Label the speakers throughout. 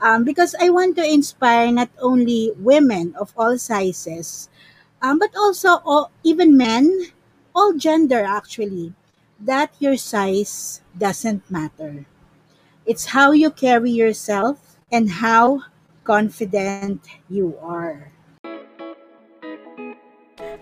Speaker 1: um, because I want to inspire not only women of all sizes, um, but also all, even men, all gender actually, that your size doesn't matter. It's how you carry yourself and how confident you are.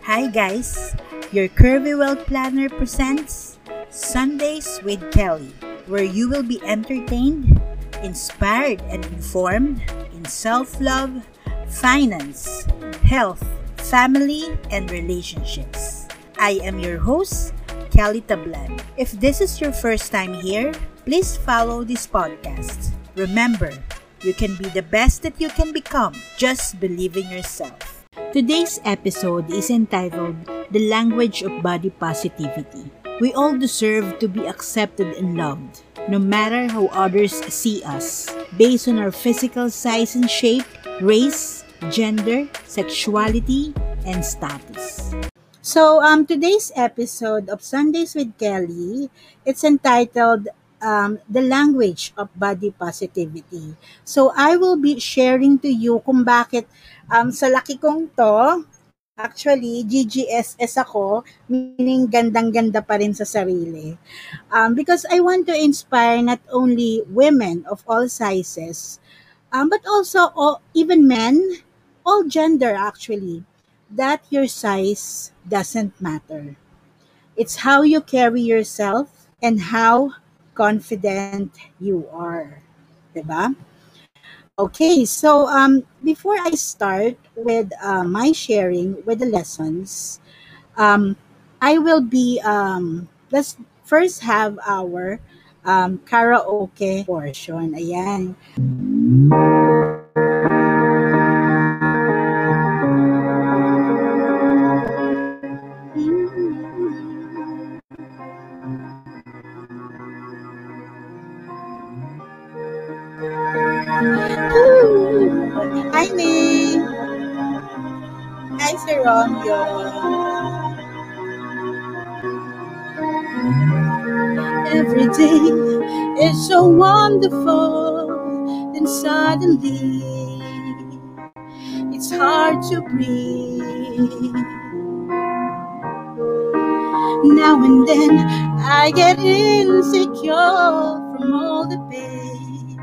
Speaker 1: Hi guys, your Curvy World Planner presents Sundays with Kelly, where you will be entertained, inspired, and informed in self love, finance, health, family, and relationships. I am your host, Kelly Tablan. If this is your first time here, please follow this podcast. Remember, you can be the best that you can become. Just believe in yourself. Today's episode is entitled The Language of Body Positivity. We all deserve to be accepted and loved, no matter how others see us, based on our physical size and shape, race, gender, sexuality, and status. So, um, today's episode of Sundays with Kelly, it's entitled um, The Language of Body Positivity. So, I will be sharing to you kung bakit um, sa laki kong to, Actually, GGSS ako, meaning gandang-ganda pa rin sa sarili. Um, because I want to inspire not only women of all sizes, um, but also all, even men, all gender actually, that your size doesn't matter. It's how you carry yourself and how confident you are. Diba? Okay, so um, before I start with uh, my sharing with the lessons, um, I will be, um, let's first have our um, karaoke portion. Ayan. Every day is so wonderful, then suddenly it's hard to breathe. Now and then I get insecure from all the pain.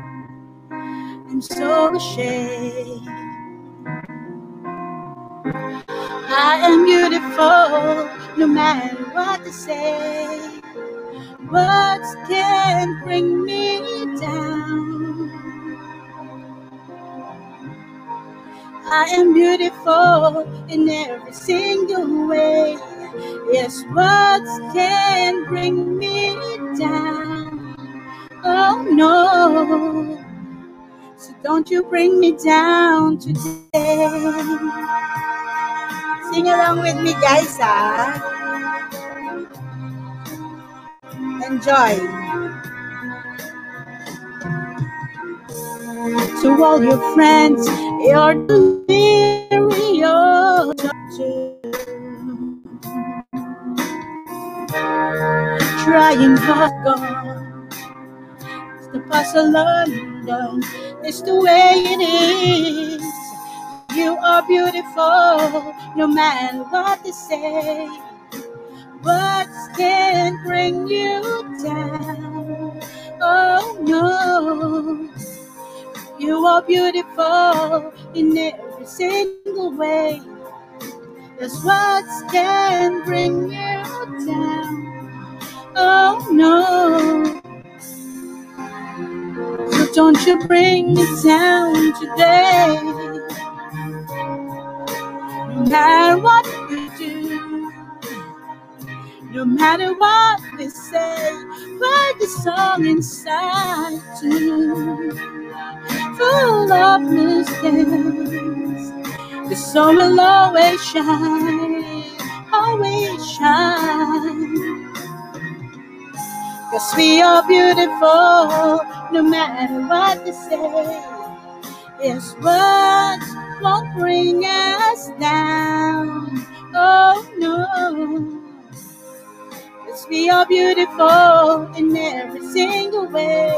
Speaker 1: I'm so ashamed. I am beautiful no matter what they say. Words can't bring me down. I am beautiful in every single way. Yes, words can bring me down. Oh no. So don't you bring me down today. Sing along with me, guys, ah. Enjoy. To all your friends, you're delirious. Trying hard. It's the puzzle London. It's the way it is. You are beautiful, no matter what they say. Words can bring you down. Oh no. You are beautiful in every single way. Yes, words can bring you down. Oh no. So don't you bring me down today. No matter what we do, no matter what we say, write the song inside too. Full of mistakes, the sun will always shine, always shine. Cause we are beautiful, no matter what they say. It's words won't bring us down. Oh no. Yes, we are beautiful in every single way.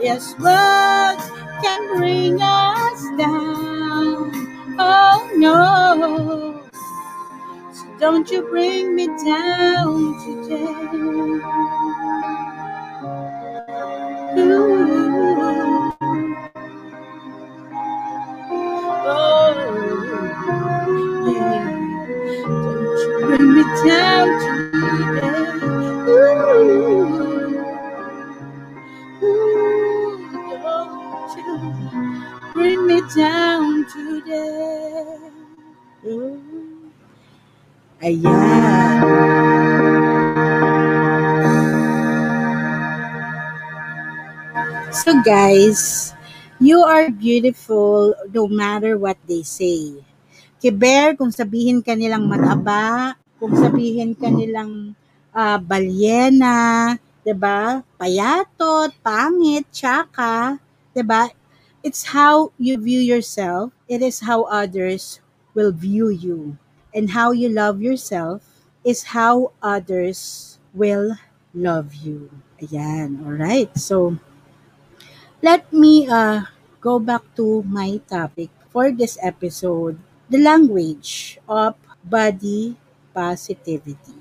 Speaker 1: Yes, words can bring us down. Oh no. So don't you bring me down today. Ooh. Oh. Don't you bring me down today. Ooh. Ooh, don't you bring me down today. Ooh. Ayan. So guys, you are beautiful no matter what they say. Kiber, kung sabihin ka nilang mataba, kung sabihin ka nilang ah, balyena, 'di ba? Payatot, pangit, tsaka, 'di ba? It's how you view yourself. It is how others will view you. And how you love yourself is how others will love you. Ayan, all right. So, let me uh, go back to my topic for this episode the language of body positivity.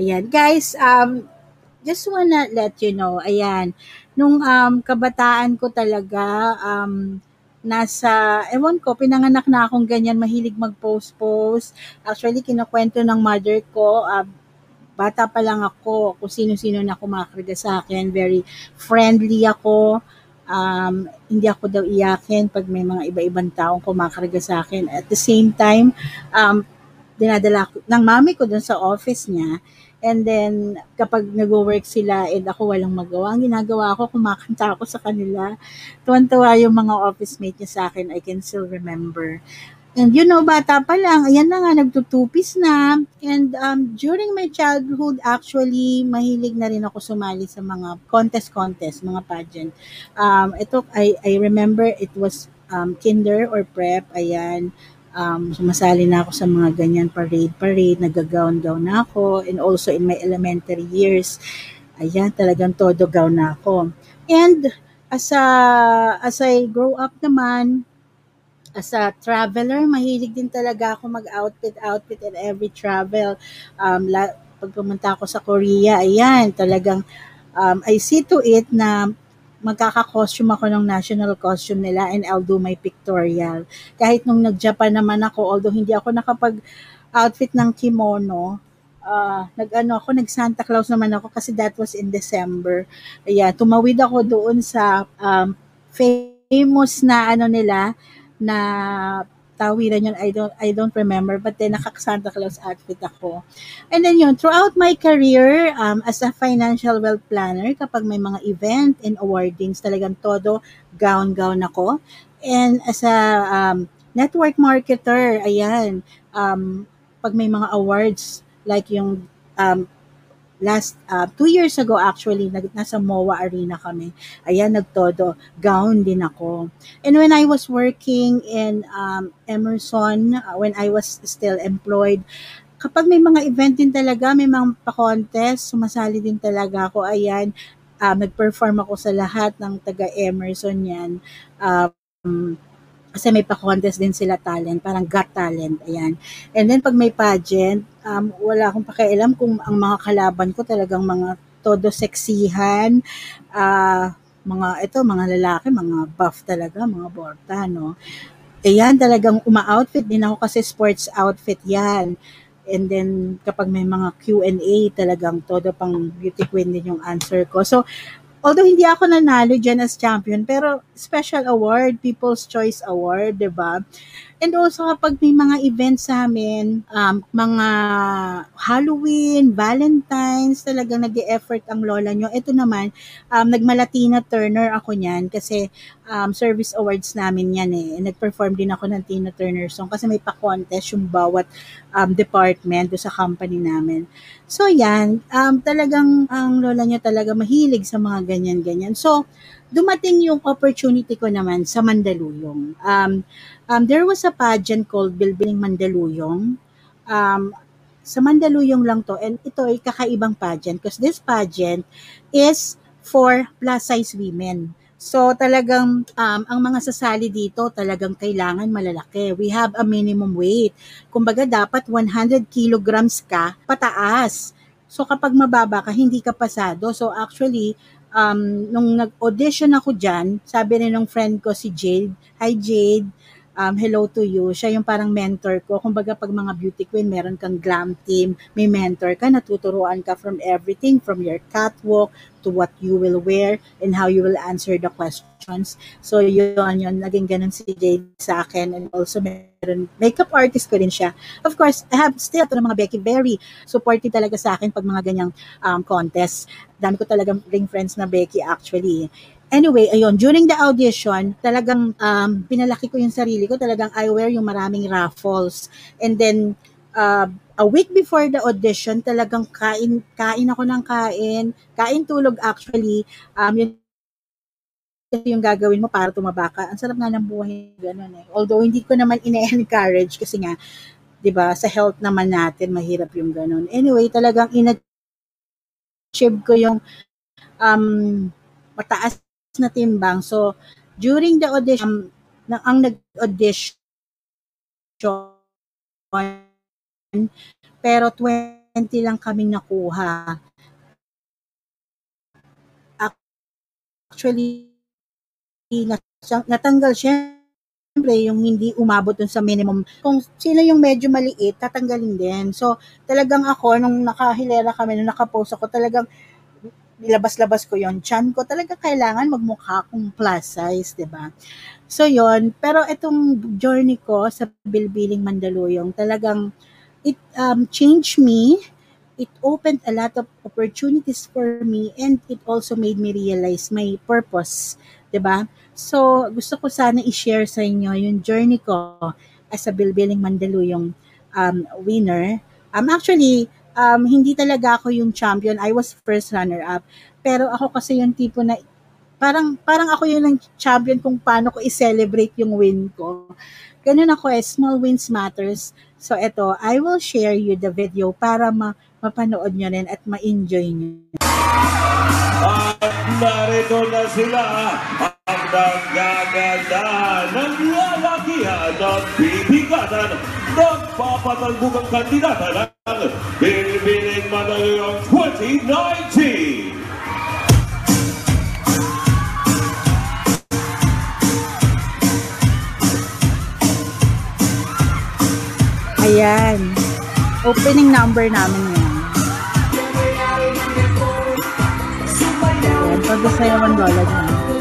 Speaker 1: Ayan, guys, um, just wanna let you know, ayan, nung um, kabataan ko talaga, um, nasa, ewan ko, pinanganak na akong ganyan, mahilig mag-post-post. Actually, kinukwento ng mother ko, uh, bata pa lang ako, kung sino-sino na kumakarga sa akin, very friendly ako, um, hindi ako daw iyakin pag may mga iba-ibang taong kumakarga sa akin. At the same time, um, dinadala ko, ng mami ko dun sa office niya. And then, kapag nag-work sila and ako walang magawa, ang ginagawa ko, kumakanta ako sa kanila. Tuwan-tuwa yung mga office mate niya sa akin, I can still remember. And you know, bata pa lang, ayan na nga, nagtutupis na. And um, during my childhood, actually, mahilig na rin ako sumali sa mga contest-contest, mga pageant. Um, ito, I, I remember it was um, kinder or prep, ayan. Um, sumasali na ako sa mga ganyan parade-parade, nagagaon-gaon na ako. And also in my elementary years, ayan, talagang todo gown na ako. And as, a, as I grow up naman, as a traveler, mahilig din talaga ako mag-outfit, outfit in every travel. Um, la, pag pumunta ako sa Korea, ayan, talagang um, I see to it na magkaka-costume ako ng national costume nila and I'll do my pictorial. Kahit nung nag-Japan naman ako, although hindi ako nakapag-outfit ng kimono, uh, nag-ano ako, nag-Santa Claus naman ako kasi that was in December. Ayan, tumawid ako doon sa um, famous na ano nila, na tawiran yun, I don't, I don't remember, but then naka-Santa Claus outfit ako. And then yun, throughout my career, um, as a financial wealth planner, kapag may mga event and awardings, talagang todo gown-gown ako. And as a um, network marketer, ayan, um, pag may mga awards, like yung um, last uh, two years ago actually nag, nasa MOA Arena kami. Ayan nagtodo. Gown din ako. And when I was working in um, Emerson uh, when I was still employed kapag may mga event din talaga may mga pa-contest sumasali din talaga ako. Ayan uh, nag-perform ako sa lahat ng taga Emerson yan. Um, kasi may pa-contest din sila talent, parang got talent, ayan. And then pag may pageant, um, wala akong pakialam kung ang mga kalaban ko talagang mga todo seksihan, uh, mga ito, mga lalaki, mga buff talaga, mga borta, no? Ayan, talagang uma-outfit din ako kasi sports outfit yan. And then, kapag may mga Q&A, talagang todo pang beauty queen din yung answer ko. So, although hindi ako nanalo dyan as champion, pero special award, People's Choice Award, di ba? And also kapag may mga events sa amin, um, mga Halloween, Valentine's, talagang nag effort ang lola nyo. Ito naman, um, nagmalatina Turner ako niyan kasi um, service awards namin yan eh. Nag-perform din ako ng Tina Turner song kasi may pa-contest yung bawat um, department do sa company namin. So yan, um, talagang ang lola nyo talaga mahilig sa mga ganyan-ganyan. So, dumating yung opportunity ko naman sa Mandaluyong. Um, um, there was a pageant called Bilbiling Mandaluyong. Um, sa Mandaluyong lang to and ito ay kakaibang pageant because this pageant is for plus size women. So talagang um, ang mga sasali dito talagang kailangan malalaki. We have a minimum weight. Kumbaga dapat 100 kilograms ka pataas. So kapag mababa ka, hindi ka pasado. So actually, um, nung nag-audition ako dyan, sabi rin ng friend ko si Jade, Hi Jade, um, hello to you. Siya yung parang mentor ko. Kumbaga pag mga beauty queen, meron kang glam team, may mentor ka, natuturuan ka from everything, from your catwalk to what you will wear and how you will answer the questions. So yun, yun, naging ganun si Jade sa akin and also meron, makeup artist ko din siya. Of course, I have still ito ng mga Becky, very supportive talaga sa akin pag mga ganyang um, contest. Dami ko talagang ring friends na Becky actually. Anyway, ayun, during the audition, talagang um, pinalaki ko yung sarili ko. Talagang I wear yung maraming raffles. And then, uh, a week before the audition, talagang kain, kain ako ng kain. Kain tulog actually. Um, yun yung gagawin mo para tumaba ka. Ang sarap nga ng buhay ganun eh. Although hindi ko naman ine-encourage kasi nga 'di ba, sa health naman natin mahirap yung ganun. Anyway, talagang in-achieve ko yung um, mataas na timbang. So, during the audition, na, ang nag-audition, pero 20 lang kaming nakuha. Actually, natanggal syempre yung hindi umabot dun sa minimum. Kung sino yung medyo maliit, tatanggalin din. So, talagang ako, nung nakahilera kami, nung nakapost ako, talagang nilabas-labas ko yon chan ko talaga kailangan magmukha akong plus size, 'di ba? So yon, pero itong journey ko sa Bilbiling Mandaluyong talagang it um, changed me. It opened a lot of opportunities for me and it also made me realize my purpose, 'di ba? So gusto ko sana i-share sa inyo yung journey ko as a Bilbiling Mandaluyong um, winner. Um, actually, um, hindi talaga ako yung champion. I was first runner-up. Pero ako kasi yung tipo na parang parang ako yung ng champion kung paano ko i-celebrate yung win ko. Ganun ako eh, small wins matters. So eto, I will share you the video para ma mapanood nyo rin at ma-enjoy nyo.
Speaker 2: At narito na sila ang nagaganda ng lalakihan at bibigatan nagpapatalbugang kandidata ng Binibining Mandaluyong 2019.
Speaker 1: Ayan. Opening number namin yan. Ayan, pag-sayaw ang lola dyan.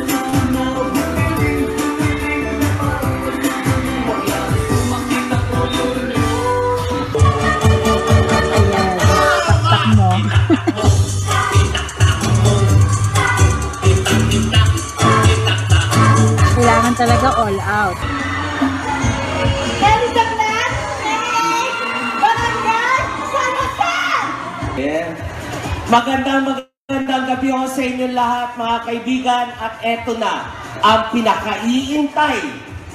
Speaker 1: Kailangan talaga all out.
Speaker 3: Yeah. Magandang magandang gabi ho sa inyo lahat mga kaibigan at eto na ang pinakaiintay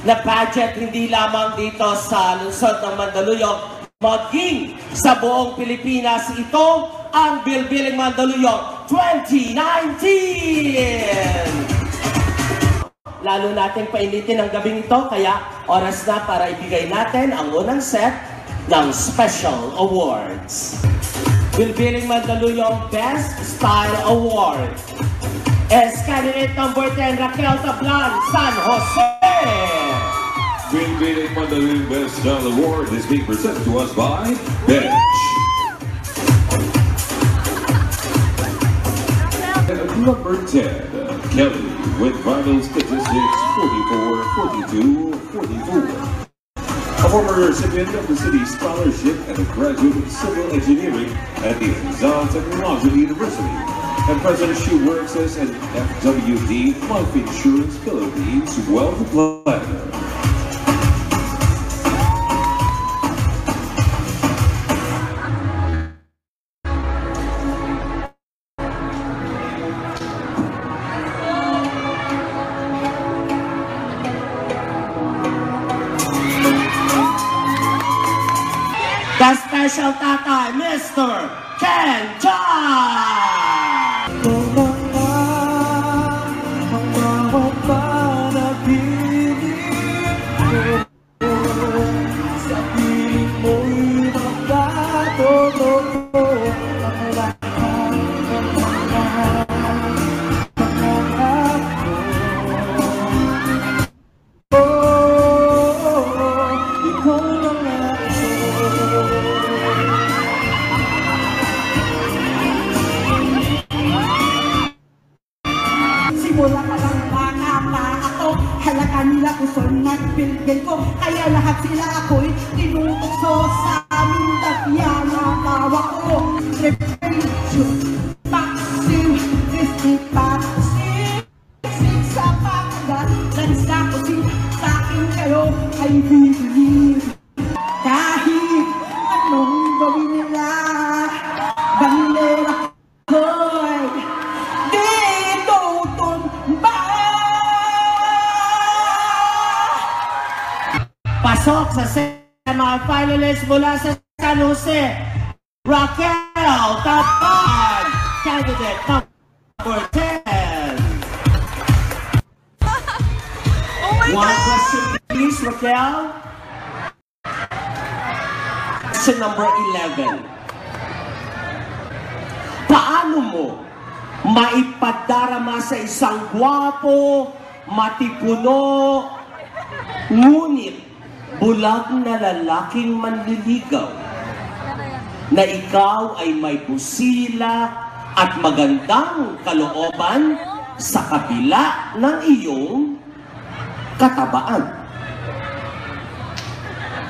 Speaker 3: na budget hindi lamang dito sa lungsod ng Mandaluyong maging sa buong Pilipinas ito ang Bilbiling Mandaluyong 2019! Lalo natin painitin ang gabing ito, kaya oras na para ibigay natin ang unang set ng Special Awards. Bilbiling Mandaluyong Best Style Award is candidate number 10, Raquel Tablan, San Jose.
Speaker 2: Binibining Mandaluyong Best Style Award is being presented to us by Bench. Number 10, Kelly with vital statistics 44, 42, 44. A former recipient of the city's scholarship and a graduate of civil engineering at the Rizal Technological University. At present, she works as an FWD Life Insurance Philippines Wealth Planner.
Speaker 3: Lesnar can! Question number 11. Paano mo maipadarama sa isang gwapo, matipuno, ngunit bulag na lalaking manliligaw na ikaw ay may busila at magandang kalooban sa kabila ng iyong katabaan.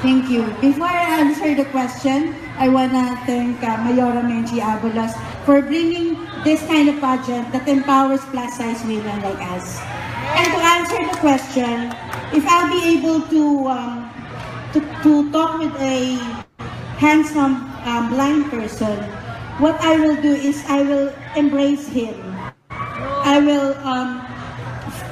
Speaker 1: Thank you. Before I answer the question, I wanna thank uh, Mayora Menchi Abulos for bringing this kind of pageant that empowers plus-size women like us. And to answer the question, if I'll be able to um, to, to talk with a handsome um, blind person, what I will do is I will embrace him. I will um,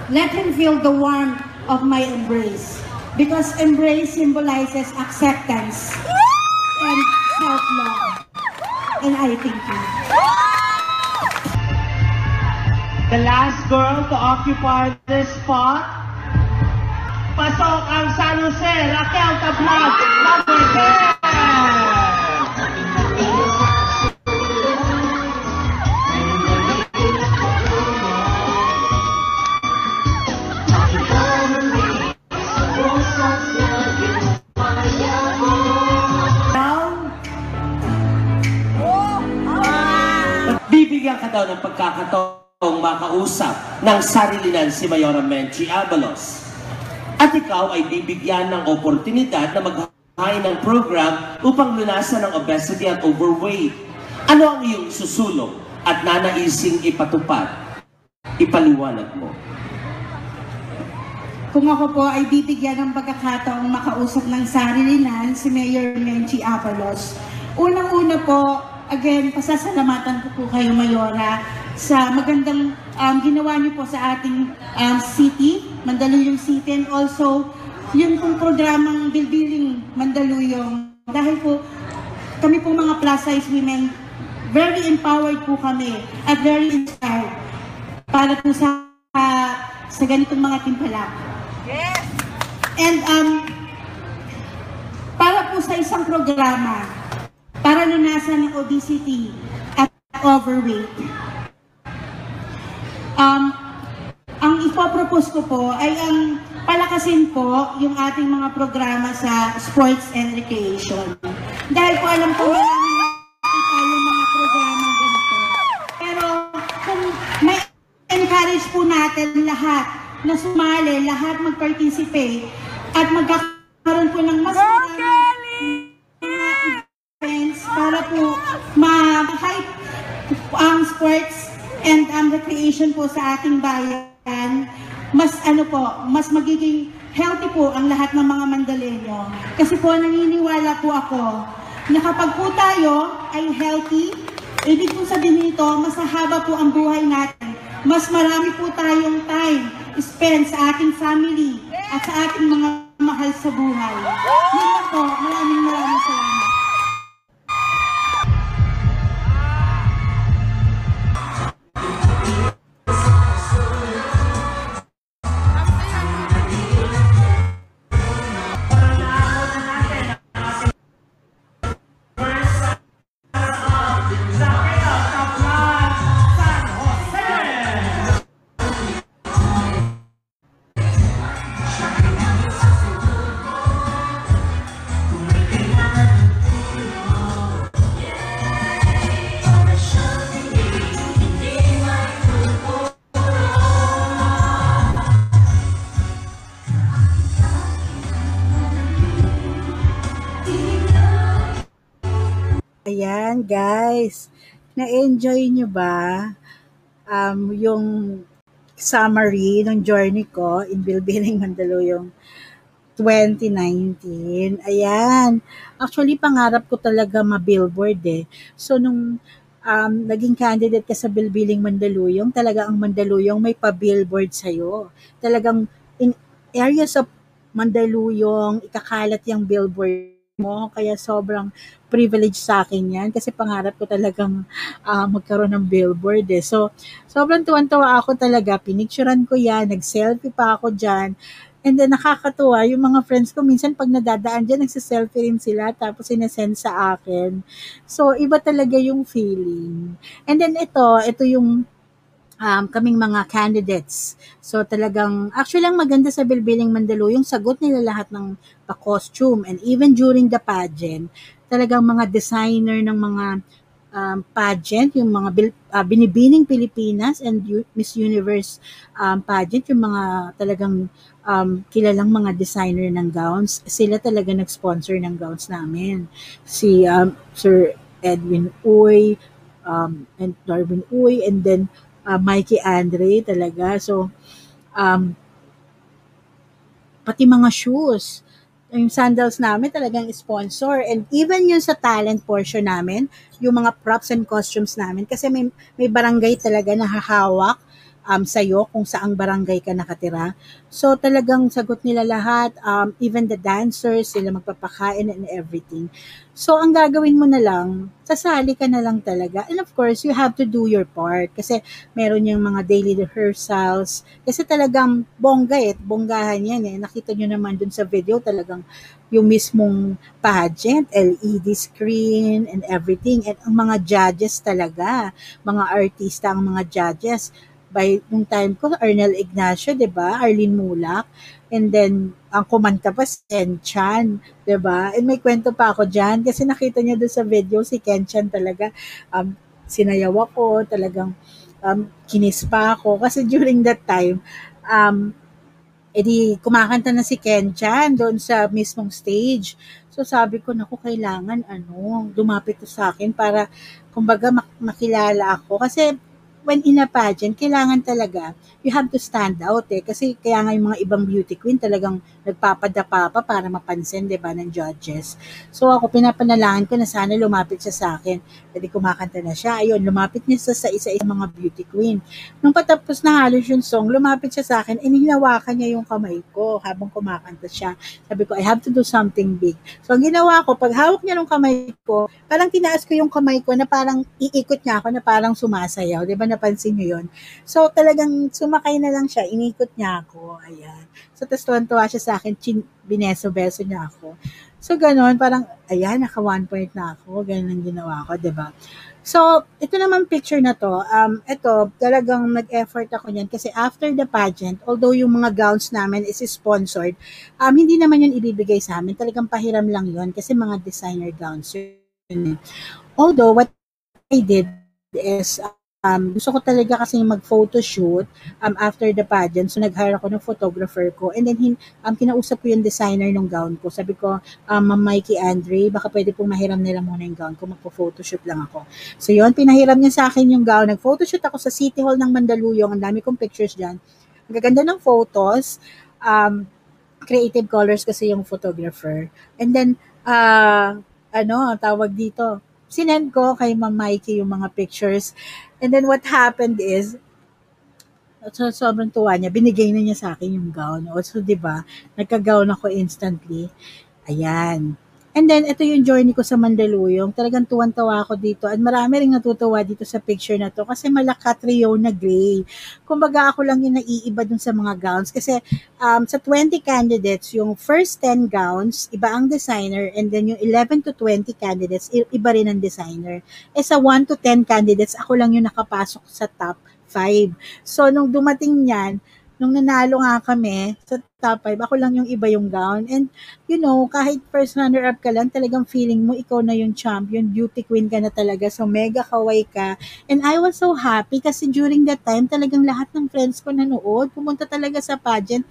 Speaker 1: let him feel the warmth of my embrace. Because embrace symbolizes acceptance and self-love. And I thank you.
Speaker 3: The last girl to occupy this spot. Pasok ang San Jose, Raquel Tablag, number 10! Daw ng pagkakataong makausap ng sarilinan si Mayora Menchi Abalos. At ikaw ay bibigyan ng oportunidad na maghahain ng program upang lunasan ang obesity at overweight. Ano ang iyong susulong at nanaising ipatupad? Ipaliwanag mo.
Speaker 1: Kung ako po ay bibigyan ng pagkakataong makausap ng sarilinan si Mayor Menchi Apalos. Unang-una po, again, pasasalamatan ko po kayo, Mayora, sa magandang um, ginawa niyo po sa ating um, city, Mandaluyong City, and also yung pong programang Bilbiling Mandaluyong. Dahil po, kami po mga plus-size women, very empowered po kami at very inspired para po sa sa ganitong mga timpala. And um, para po sa isang programa, para lunasan ng obesity at overweight. Um, ang ipopropose ko po ay ang palakasin po yung ating mga programa sa sports and recreation. Dahil po alam ko marami nakikita yung mga programa ganito. Pero kung may encourage po natin lahat na sumali, lahat mag-participate at magkakaroon po ng mas maraming po ma-hype ang sports and ang recreation po sa ating bayan, mas ano po, mas magiging healthy po ang lahat ng mga Mandalenyo. Kasi po naniniwala po ako na kapag po tayo ay healthy, ibig po sabihin nito, mas haba po ang buhay natin. Mas marami po tayong time spend sa ating family at sa ating mga mahal sa buhay. Yun po, maraming maraming salamat. Ayan, guys. Na-enjoy nyo ba um, yung summary ng journey ko in Bilbiling Mandaluyong 2019. Ayan. Actually, pangarap ko talaga ma-billboard eh. So, nung um, naging candidate ka sa Bilbiling Mandaluyong, talaga ang Mandaluyong may pa-billboard sa'yo. Talagang in areas of Mandaluyong, ikakalat yung billboard mo. Kaya sobrang privilege sa akin yan kasi pangarap ko talagang uh, magkaroon ng billboard eh. So, sobrang tuwan-tuwa ako talaga. Pinicturean ko yan, nag-selfie pa ako dyan. And then nakakatuwa, yung mga friends ko, minsan pag nadadaan dyan, nagsiselfie rin sila, tapos sinesend sa akin. So, iba talaga yung feeling. And then ito, ito yung um, kaming mga candidates. So talagang, actually ang maganda sa Bilbiling Mandalo, yung sagot nila lahat ng pa-costume and even during the pageant, talagang mga designer ng mga um, pageant, yung mga bil, uh, binibining Pilipinas and U- Miss Universe um, pageant, yung mga talagang um, kilalang mga designer ng gowns, sila talaga nag-sponsor ng gowns namin. Si um, Sir Edwin Uy, um, and Darwin Uy, and then uh, Mikey Andre talaga. So, um, pati mga shoes, yung sandals namin talagang sponsor. And even yung sa talent portion namin, yung mga props and costumes namin, kasi may, may barangay talaga na hahawak um, sa'yo kung saang barangay ka nakatira. So talagang sagot nila lahat, um, even the dancers, sila magpapakain and everything. So ang gagawin mo na lang, sasali ka na lang talaga. And of course, you have to do your part kasi meron yung mga daily rehearsals. Kasi talagang bongga eh, bonggahan yan eh. Nakita nyo naman dun sa video talagang yung mismong pageant, LED screen and everything. And ang mga judges talaga, mga artista ang mga judges by nung time ko, Arnel Ignacio, 'di ba? Arlene Mulak. And then, ang kumanta pa si Ken Chan, 'di ba? And may kwento pa ako diyan kasi nakita niya doon sa video si Ken Chan talaga um, sinayaw ako, talagang um, kinis pa ako. Kasi during that time, um, edi kumakanta na si Ken Chan doon sa mismong stage. So sabi ko, naku, kailangan ano, lumapit to sa akin para kumbaga mak- makilala ako. Kasi when in a pageant, kailangan talaga, you have to stand out eh. Kasi kaya nga yung mga ibang beauty queen talagang nagpapadapa pa para mapansin, di ba, ng judges. So ako, pinapanalangin ko na sana lumapit siya sa akin. Pwede kumakanta na siya. Ayun, lumapit niya sa, sa isa-isa mga beauty queen. Nung patapos na halos yung song, lumapit siya sa akin, and niya yung kamay ko habang kumakanta siya. Sabi ko, I have to do something big. So ang ginawa ko, pag hawak niya ng kamay ko, parang tinaas ko yung kamay ko na parang iikot niya ako na parang sumasayaw. Di ba, napansin niyo yon So, talagang sumakay na lang siya, inikot niya ako, ayan. So, tapos tuwan-tuwa siya sa akin, chin, bineso-beso niya ako. So, ganun, parang, ayan, naka one point na ako, ganun ang ginawa ko, ba? So, ito naman picture na to, um, ito, talagang nag-effort ako niyan. Kasi after the pageant, although yung mga gowns namin is sponsored, um, hindi naman yun ibibigay sa amin, talagang pahiram lang yun kasi mga designer gowns yun. Although, what I did is, um, gusto ko talaga kasi mag-photo shoot um, after the pageant. So, nag-hire ako ng photographer ko. And then, hin, um, kinausap ko yung designer ng gown ko. Sabi ko, um, Ma'am Mikey Andre, baka pwede pong mahiram nila muna yung gown ko. Magpo-photoshoot lang ako. So, yun, pinahiram niya sa akin yung gown. Nag-photoshoot ako sa City Hall ng Mandaluyong. Ang dami kong pictures dyan. Ang gaganda ng photos. Um, creative colors kasi yung photographer. And then, uh, ano, tawag dito, sinend ko kay Ma'am Mikey yung mga pictures. And then what happened is, so, sobrang tuwa niya, binigay na niya sa akin yung gown. O, so, di ba, nagka-gown ako instantly. Ayan. And then, ito yung journey ko sa Mandaluyong. Talagang tuwan-tawa ako dito. At marami rin natutuwa dito sa picture na to kasi malakat trio na gray. Kumbaga ako lang yung naiiba dun sa mga gowns. Kasi um, sa 20 candidates, yung first 10 gowns, iba ang designer. And then yung 11 to 20 candidates, iba rin ang designer. Eh sa 1 to 10 candidates, ako lang yung nakapasok sa top 5. So, nung dumating yan, nung nanalo nga kami, sa top 5, ako lang yung iba yung gown. And, you know, kahit first runner-up ka lang, talagang feeling mo ikaw na yung champion, beauty queen ka na talaga. So, mega kaway ka. And I was so happy kasi during that time, talagang lahat ng friends ko nanood. Pumunta talaga sa pageant.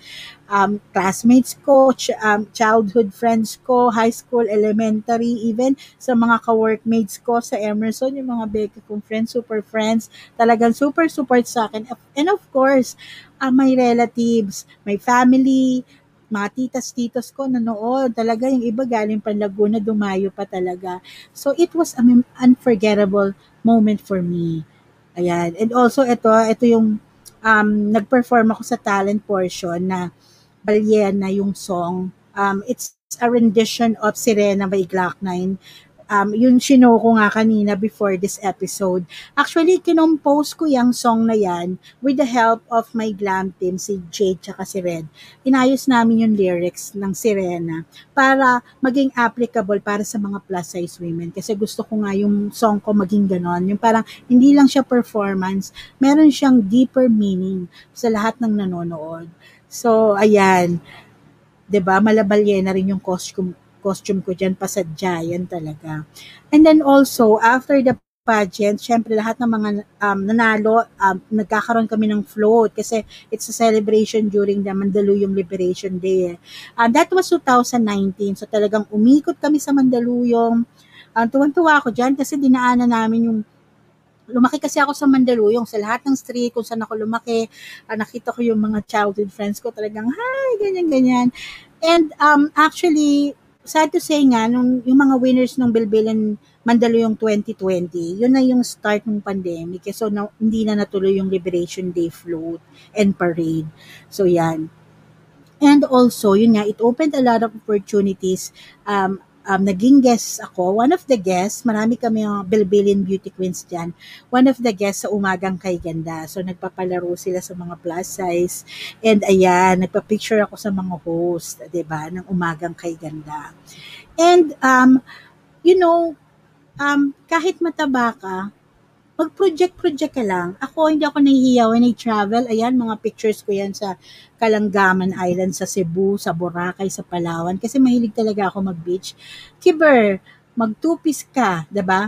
Speaker 1: Um, classmates ko, ch- um, childhood friends ko, high school, elementary, even sa mga ka-workmates ko sa Emerson, yung mga Becca kong friends, super friends, talagang super support sa akin. And of course, uh, my relatives, my family, mga titas, titos ko nanood. Talaga yung iba galing pa Laguna, dumayo pa talaga. So it was an unforgettable moment for me. Ayan. And also ito, ito yung um, nag-perform ako sa talent portion na Balyena yung song. Um, it's a rendition of Sirena by Glock 9 um, yun sino ko nga kanina before this episode. Actually, kinompose ko yung song na yan with the help of my glam team, si Jade tsaka si Red. Inayos namin yung lyrics ng Sirena para maging applicable para sa mga plus size women. Kasi gusto ko nga yung song ko maging ganon. Yung parang hindi lang siya performance, meron siyang deeper meaning sa lahat ng nanonood. So, ayan. 'di ba? Malabalye na rin yung costume costume ko dyan, pasadya, yan talaga. And then also, after the pageant, syempre lahat ng mga um, nanalo, um, nagkakaroon kami ng float kasi it's a celebration during the Mandaluyong Liberation Day. And that was 2019. So talagang umikot kami sa Mandaluyong. Uh, tuwan-tuwa ako dyan kasi dinaanan namin yung lumaki kasi ako sa Mandaluyong, sa lahat ng street, kung saan ako lumaki, uh, nakita ko yung mga childhood friends ko talagang, hi, ganyan, ganyan. And um, actually, sad to say nga, nung, yung mga winners ng Bilbilan Mandaluyong 2020, yun na yung start ng pandemic. So, na, hindi na natuloy yung Liberation Day float and parade. So, yan. And also, yun nga, it opened a lot of opportunities um, um, naging guest ako. One of the guests, marami kami yung Bilbillion Beauty Queens dyan. One of the guests sa Umagang Kay Ganda. So, nagpapalaro sila sa mga plus size. And ayan, nagpa-picture ako sa mga host, ba diba, ng Umagang Kay Ganda. And, um, you know, um, kahit mataba ka, mag-project-project ka lang. Ako, hindi ako nahihiya when I travel. Ayan, mga pictures ko yan sa Kalangaman Island, sa Cebu, sa Boracay, sa Palawan. Kasi mahilig talaga ako mag-beach. Kiber, mag-two-piece ka, ba diba?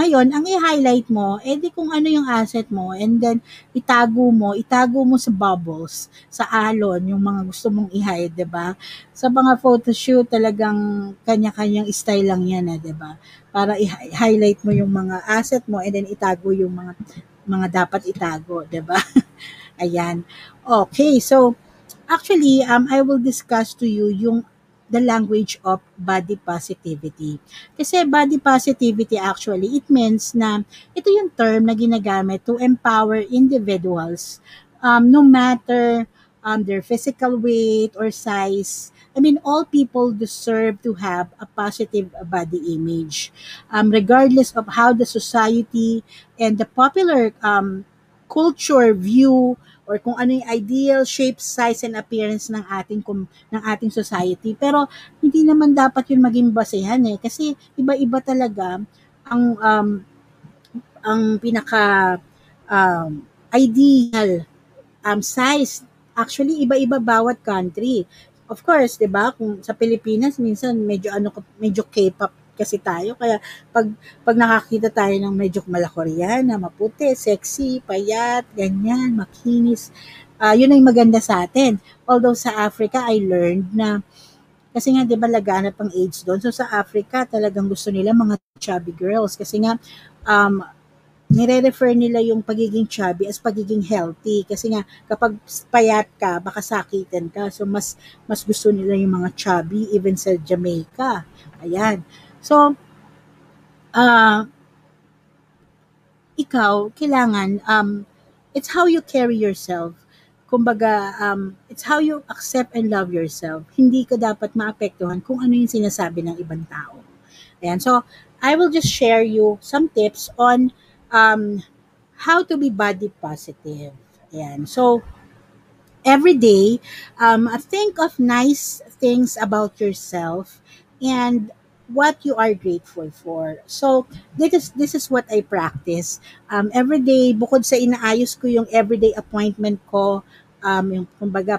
Speaker 1: Ngayon, ang i-highlight mo, edi eh kung ano yung asset mo, and then itago mo, itago mo sa bubbles, sa alon, yung mga gusto mong i-hide, ba diba? Sa mga photoshoot, talagang kanya-kanyang style lang yan, eh, ba? Para i-highlight mo yung mga asset mo, and then itago yung mga mga dapat itago, ba diba? Ayan. Okay, so, actually, um, I will discuss to you yung the language of body positivity. Kasi body positivity actually, it means na ito yung term na ginagamit to empower individuals um, no matter um, their physical weight or size. I mean, all people deserve to have a positive body image, um, regardless of how the society and the popular um, culture view or kung ano yung ideal shape, size, and appearance ng ating ng ating society. Pero hindi naman dapat yun maging basehan eh kasi iba-iba talaga ang um, ang pinaka um, ideal um, size. Actually, iba-iba bawat country. Of course, 'di ba? Kung sa Pilipinas minsan medyo ano medyo K-pop kasi tayo. Kaya pag, pag nakakita tayo ng medyo malakoreana, maputi, sexy, payat, ganyan, makinis, uh, yun ang maganda sa atin. Although sa Africa, I learned na kasi nga 'di ba laganap ang AIDS doon. So sa Africa, talagang gusto nila mga chubby girls kasi nga um nire-refer nila yung pagiging chubby as pagiging healthy kasi nga kapag payat ka baka sakitin ka so mas mas gusto nila yung mga chubby even sa Jamaica ayan So, uh, ikaw, kailangan, um, it's how you carry yourself. Kumbaga, um, it's how you accept and love yourself. Hindi ka dapat maapektuhan kung ano yung sinasabi ng ibang tao. Ayan. So, I will just share you some tips on um, how to be body positive. Ayan. So, every day, um, think of nice things about yourself and what you are grateful for. So, this is, this is what I practice. Um, every day, bukod sa inaayos ko yung everyday appointment ko, um, yung kumbaga,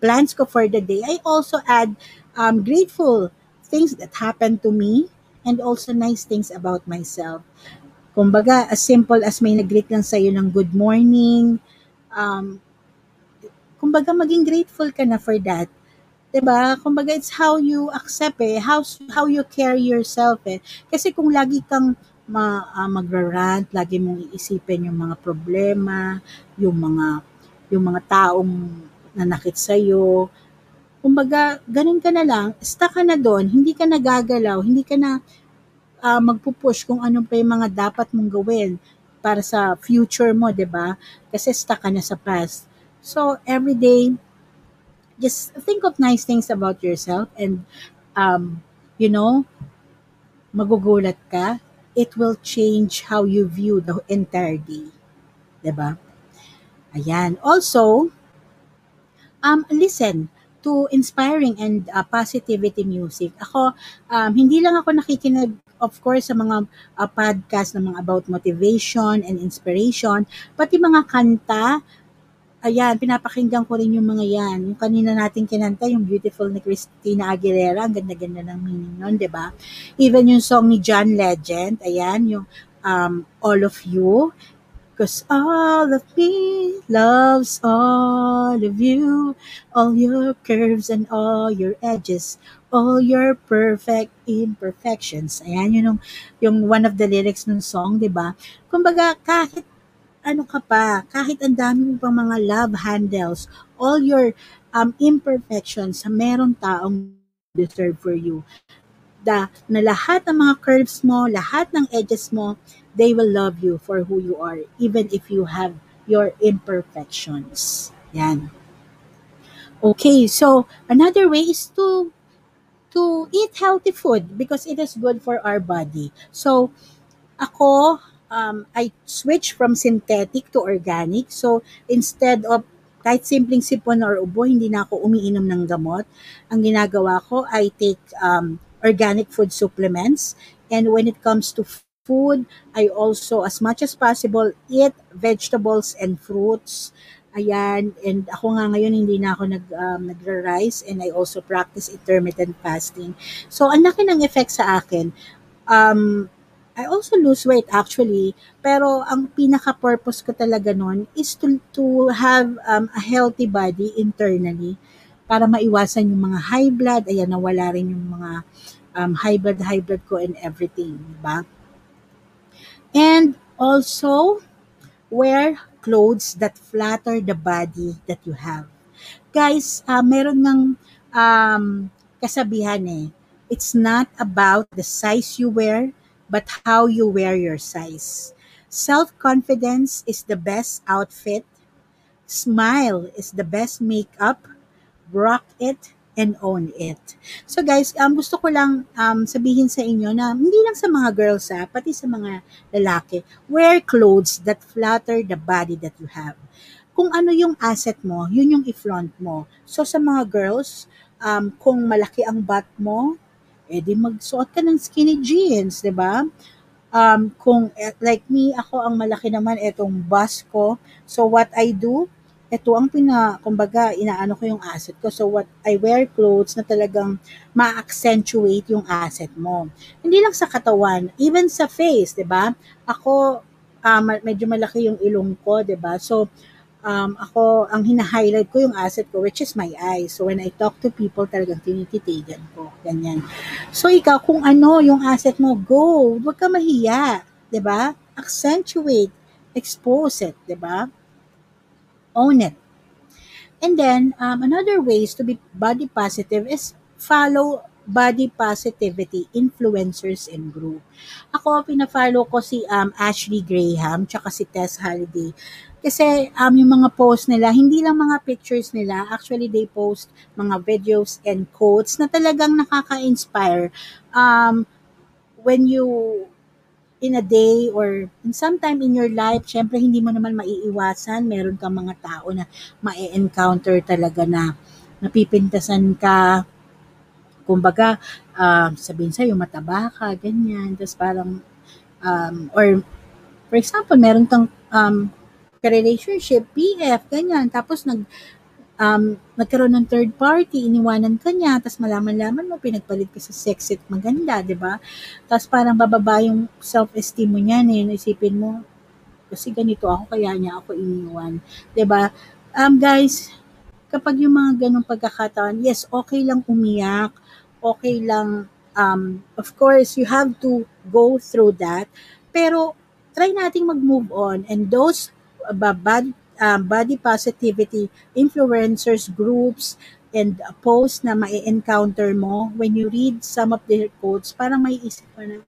Speaker 1: plans ko for the day, I also add um, grateful things that happened to me and also nice things about myself. Kumbaga, as simple as may nag-greet lang sa'yo ng good morning, um, kumbaga maging grateful ka na for that. 'Di ba? Kumbaga it's how you accept eh, how how you carry yourself eh. Kasi kung lagi kang ma, uh, magra-rant, lagi mong iisipin yung mga problema, yung mga yung mga taong nanakit sa iyo. Kumbaga, ganun ka na lang, stuck ka na doon, hindi ka nagagalaw, hindi ka na uh, magpupush kung ano pa yung mga dapat mong gawin para sa future mo, 'di ba? Kasi stuck ka na sa past. So, every day, just think of nice things about yourself and, um, you know, magugulat ka. It will change how you view the entire day. Diba? Ayan. Also, um, listen to inspiring and uh, positivity music. Ako, um, hindi lang ako nakikinig of course sa mga uh, podcast na mga about motivation and inspiration, pati mga kanta Ayan, pinapakinggan ko rin yung mga yan. Yung kanina natin kinanta, yung Beautiful ni Christina Aguilera, ang ganda-ganda ng meaning nun, di ba? Even yung song ni John Legend, ayan, yung um, All of You, Cause all of me loves all of you, all your curves and all your edges, all your perfect imperfections. Ayan, yun yung, yung one of the lyrics ng song, di ba? Kumbaga, kahit ano ka pa, kahit ang dami mo pang mga love handles, all your um, imperfections, meron taong deserve for you. Da, na lahat ng mga curves mo, lahat ng edges mo, they will love you for who you are, even if you have your imperfections. Yan. Okay, so another way is to to eat healthy food because it is good for our body. So, ako, um, I switch from synthetic to organic. So, instead of kahit simpleng sipon or ubo, hindi na ako umiinom ng gamot. Ang ginagawa ko, I take um, organic food supplements. And when it comes to food, I also, as much as possible, eat vegetables and fruits. Ayan, and ako nga ngayon hindi na ako nag, um, nagra-rice and I also practice intermittent fasting. So, ang laki ng effect sa akin. Um, I also lose weight actually, pero ang pinaka-purpose ko talaga nun is to, to have um, a healthy body internally para maiwasan yung mga high blood, ayan, nawala rin yung mga um, high blood, high blood ko and everything, diba? And also, wear clothes that flatter the body that you have. Guys, uh, meron ng um, kasabihan eh, it's not about the size you wear, but how you wear your size. Self confidence is the best outfit. Smile is the best makeup. Rock it and own it. So guys, um, gusto ko lang um, sabihin sa inyo na hindi lang sa mga girls ha, pati sa mga lalaki, wear clothes that flatter the body that you have. Kung ano yung asset mo, yun yung i-flaunt mo. So sa mga girls, um, kung malaki ang butt mo, eh di magsuot ka ng skinny jeans, 'di ba? Um, kung eh, like me, ako ang malaki naman etong bust ko. So what I do, ito ang pina, kumbaga, inaano ko yung asset ko. So what I wear clothes na talagang ma-accentuate yung asset mo. Hindi lang sa katawan, even sa face, 'di ba? Ako um, medyo malaki yung ilong ko, 'di ba? So um, ako, ang hina-highlight ko yung asset ko, which is my eyes. So, when I talk to people, talagang tinititigan ko. Ganyan. So, ikaw, kung ano yung asset mo, go. Huwag ka mahiya. ba diba? Accentuate. Expose it. ba diba? Own it. And then, um, another ways to be body positive is follow body positivity influencers and group. Ako, pina-follow ko si um, Ashley Graham, tsaka si Tess Holiday. Kasi um, yung mga post nila, hindi lang mga pictures nila, actually they post mga videos and quotes na talagang nakaka-inspire. Um, when you in a day or in sometime in your life, syempre hindi mo naman maiiwasan, meron kang mga tao na ma-encounter talaga na napipintasan ka, kumbaga, uh, sabihin sa'yo, mataba ka, ganyan, tapos parang, um, or, for example, meron kang um, ka-relationship, PF, ganyan. Tapos nag um, nagkaroon ng third party, iniwanan ka niya, tapos malaman-laman mo, pinagpalit ka sa sexy at maganda, di ba? Tapos parang bababa yung self-esteem mo niyan, eh, isipin mo, kasi ganito ako, kaya niya ako iniwan. Di ba? Um, guys, kapag yung mga ganong pagkakataon, yes, okay lang umiyak, okay lang, um, of course, you have to go through that, pero try nating mag-move on, and those bad um, body positivity influencers groups and posts na ma-encounter mo when you read some of their quotes, parang may isip mo na,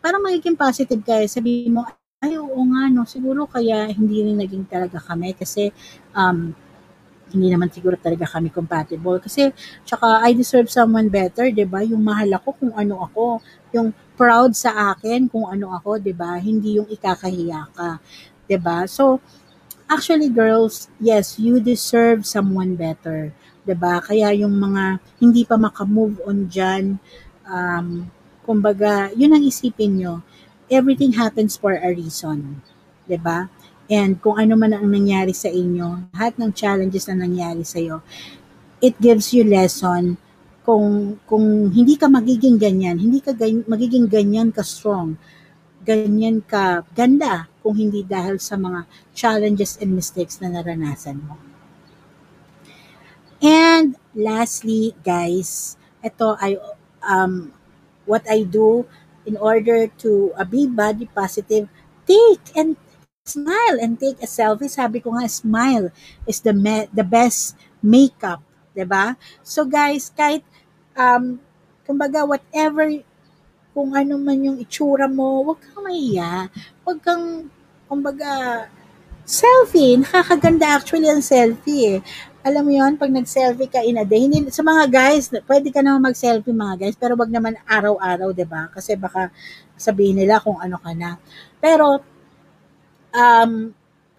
Speaker 1: parang magiging positive kaya sabi mo, ay oo nga no, siguro kaya hindi rin naging talaga kami kasi um, hindi naman siguro talaga kami compatible. Kasi, tsaka, I deserve someone better, di ba? Yung mahal ako kung ano ako. Yung proud sa akin kung ano ako, di ba? Hindi yung ikakahiya ka. Di ba? So, Actually, girls, yes, you deserve someone better. 'di ba? Kaya yung mga hindi pa maka-move on diyan, um, kumbaga, yun ang isipin nyo. Everything happens for a reason. 'di ba? And kung ano man ang nangyari sa inyo, lahat ng challenges na nangyari sa iyo, it gives you lesson kung kung hindi ka magiging ganyan, hindi ka ganyan, magiging ganyan ka strong, ganyan ka ganda kung hindi dahil sa mga challenges and mistakes na naranasan mo. And lastly, guys, ito ay um, what I do in order to uh, be body positive, take and smile and take a selfie. Sabi ko nga, smile is the me- the best makeup, 'di ba? So guys, kahit um kumbaga whatever kung ano man yung itsura mo, huwag kang mahiya. Huwag kang, kumbaga, selfie. Nakakaganda actually ang selfie eh. Alam mo yon pag nag-selfie ka in a day, hindi, sa mga guys, pwede ka naman mag-selfie mga guys, pero wag naman araw-araw, 'di ba Kasi baka sabihin nila kung ano ka na. Pero, um,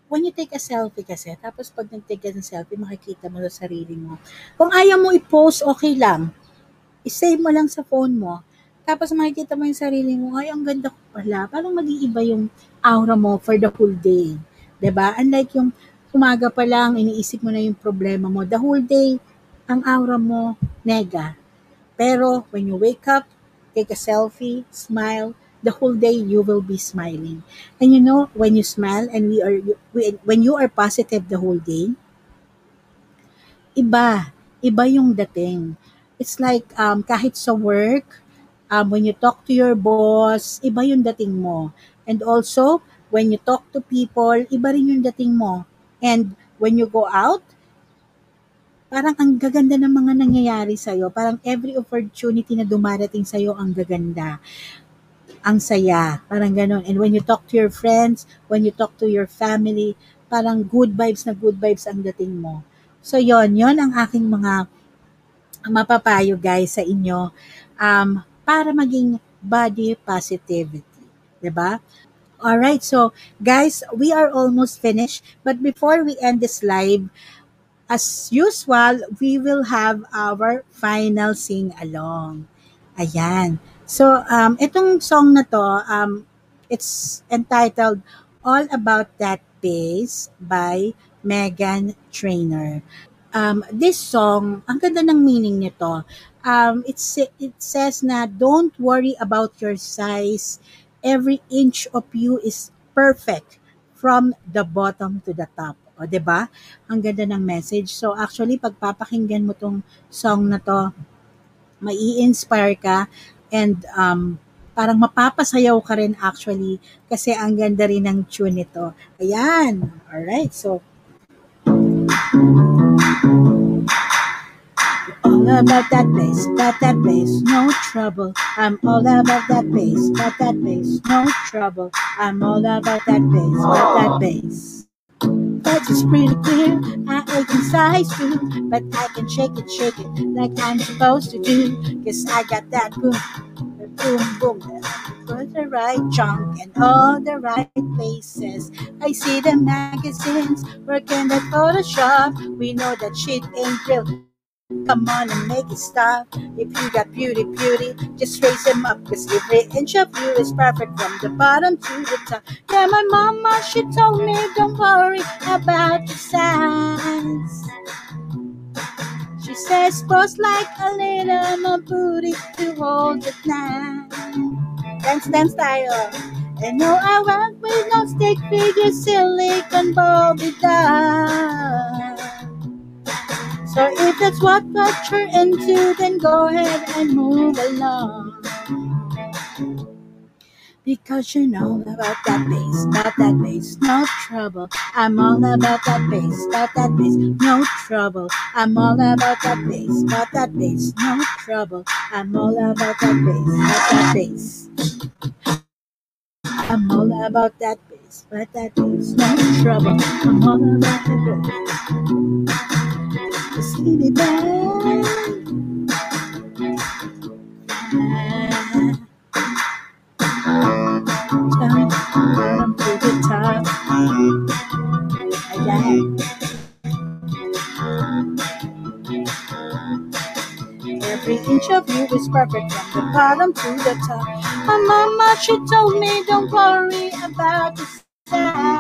Speaker 1: when you take a selfie kasi, tapos pag nag-take ng selfie, makikita mo sa sarili mo. Kung ayaw mo i-post, okay lang. I-save mo lang sa phone mo tapos makikita mo yung sarili mo, ay, ang ganda ko pala. Parang mag-iiba yung aura mo for the whole day. ba diba? Unlike yung umaga pa lang, iniisip mo na yung problema mo. The whole day, ang aura mo, nega. Pero when you wake up, take a selfie, smile, the whole day you will be smiling. And you know, when you smile and we are when you are positive the whole day, iba, iba yung dating. It's like um, kahit sa work, um, when you talk to your boss, iba yung dating mo. And also, when you talk to people, iba rin yung dating mo. And when you go out, parang ang gaganda ng mga nangyayari sa'yo. Parang every opportunity na dumarating sa'yo, ang gaganda. Ang saya. Parang ganun. And when you talk to your friends, when you talk to your family, parang good vibes na good vibes ang dating mo. So, yon yon ang aking mga mapapayo guys sa inyo. Um, para maging body positivity. ba? Diba? Alright, so guys, we are almost finished. But before we end this live, as usual, we will have our final sing-along. Ayan. So, um, itong song na to, um, it's entitled All About That Bass by Megan Trainer. Um, this song, ang ganda ng meaning nito um, it's, it says na don't worry about your size. Every inch of you is perfect from the bottom to the top. O, ba? Diba? Ang ganda ng message. So, actually, pagpapakinggan mo tong song na to, mai inspire ka and um, parang mapapasayaw ka rin actually kasi ang ganda rin ng tune nito. Ayan. Alright. So, all about that bass, about that bass, no trouble. I'm all about that bass, about that bass, no trouble. I'm all about that bass, about that bass. That's just pretty clear. I ache inside too, but I can shake it, shake it like I'm supposed to do. Cause I got that boom, boom, boom. For the right chunk and all the right places. I see the magazines working at Photoshop. We know that shit ain't real Come on and make it stop. If you got beauty, beauty, just raise them up. Cause every inch of you is perfect from the bottom to the top. Yeah, my mama, she told me, don't worry about the size. She says, boss like a little more booty to hold it now. Dance, dance style. And no, I won't with no stick figure, silicone Bobby doll. So if that's what, what you're into, then go ahead and move along. Because you know about that bass, about that bass, no trouble. I'm all about that bass, about that bass, no trouble. I'm all about that bass, about that bass, no trouble. I'm all about that bass, about that bass. I'm all about that bass, about that bass, no trouble. I'm all about the bass. Top. Again. Every inch of you is perfect from the bottom to the top. My mama, she told me, don't worry about the size.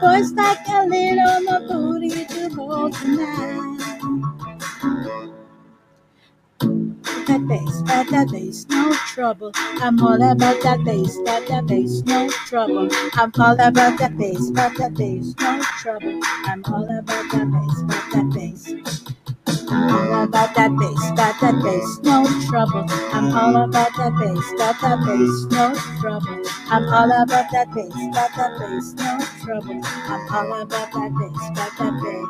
Speaker 1: Boys like a little more booty to hold tonight. That bass, that that bass, no trouble. I'm all about that bass, that that bass, no trouble. I'm all about that bass, that that bass, no trouble. I'm all about that bass. All about that bass, got that bass, no trouble. I'm all about that bass, got that bass, no trouble. I'm all about that bass, got that bass, no trouble. I'm all about that bass, got that bass.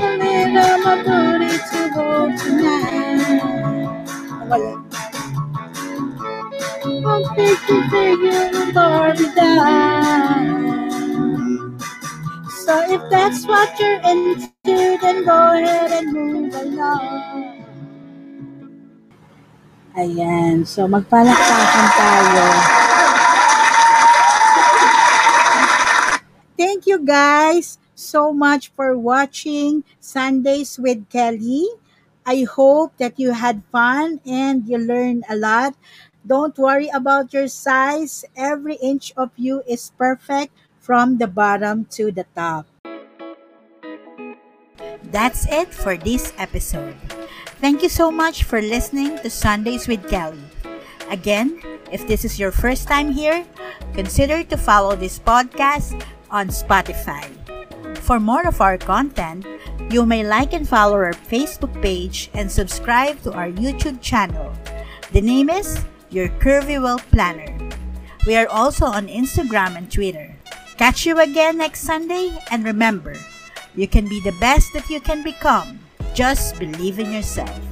Speaker 1: A little more booty to hold tonight. Figure Barbie down. So if that's what you're into, then go ahead and move along. Ayan. So, magpalakpakan tayo. Thank you guys so much for watching Sundays with Kelly. I hope that you had fun and you learned a lot. Don't worry about your size. Every inch of you is perfect from the bottom to the top. That's it for this episode. Thank you so much for listening to Sundays with Kelly. Again, if this is your first time here, consider to follow this podcast on Spotify. For more of our content, you may like and follow our Facebook page and subscribe to our YouTube channel. The name is Your Curvy Well Planner. We are also on Instagram and Twitter. Catch you again next Sunday and remember, you can be the best that you can become. Just believe in yourself.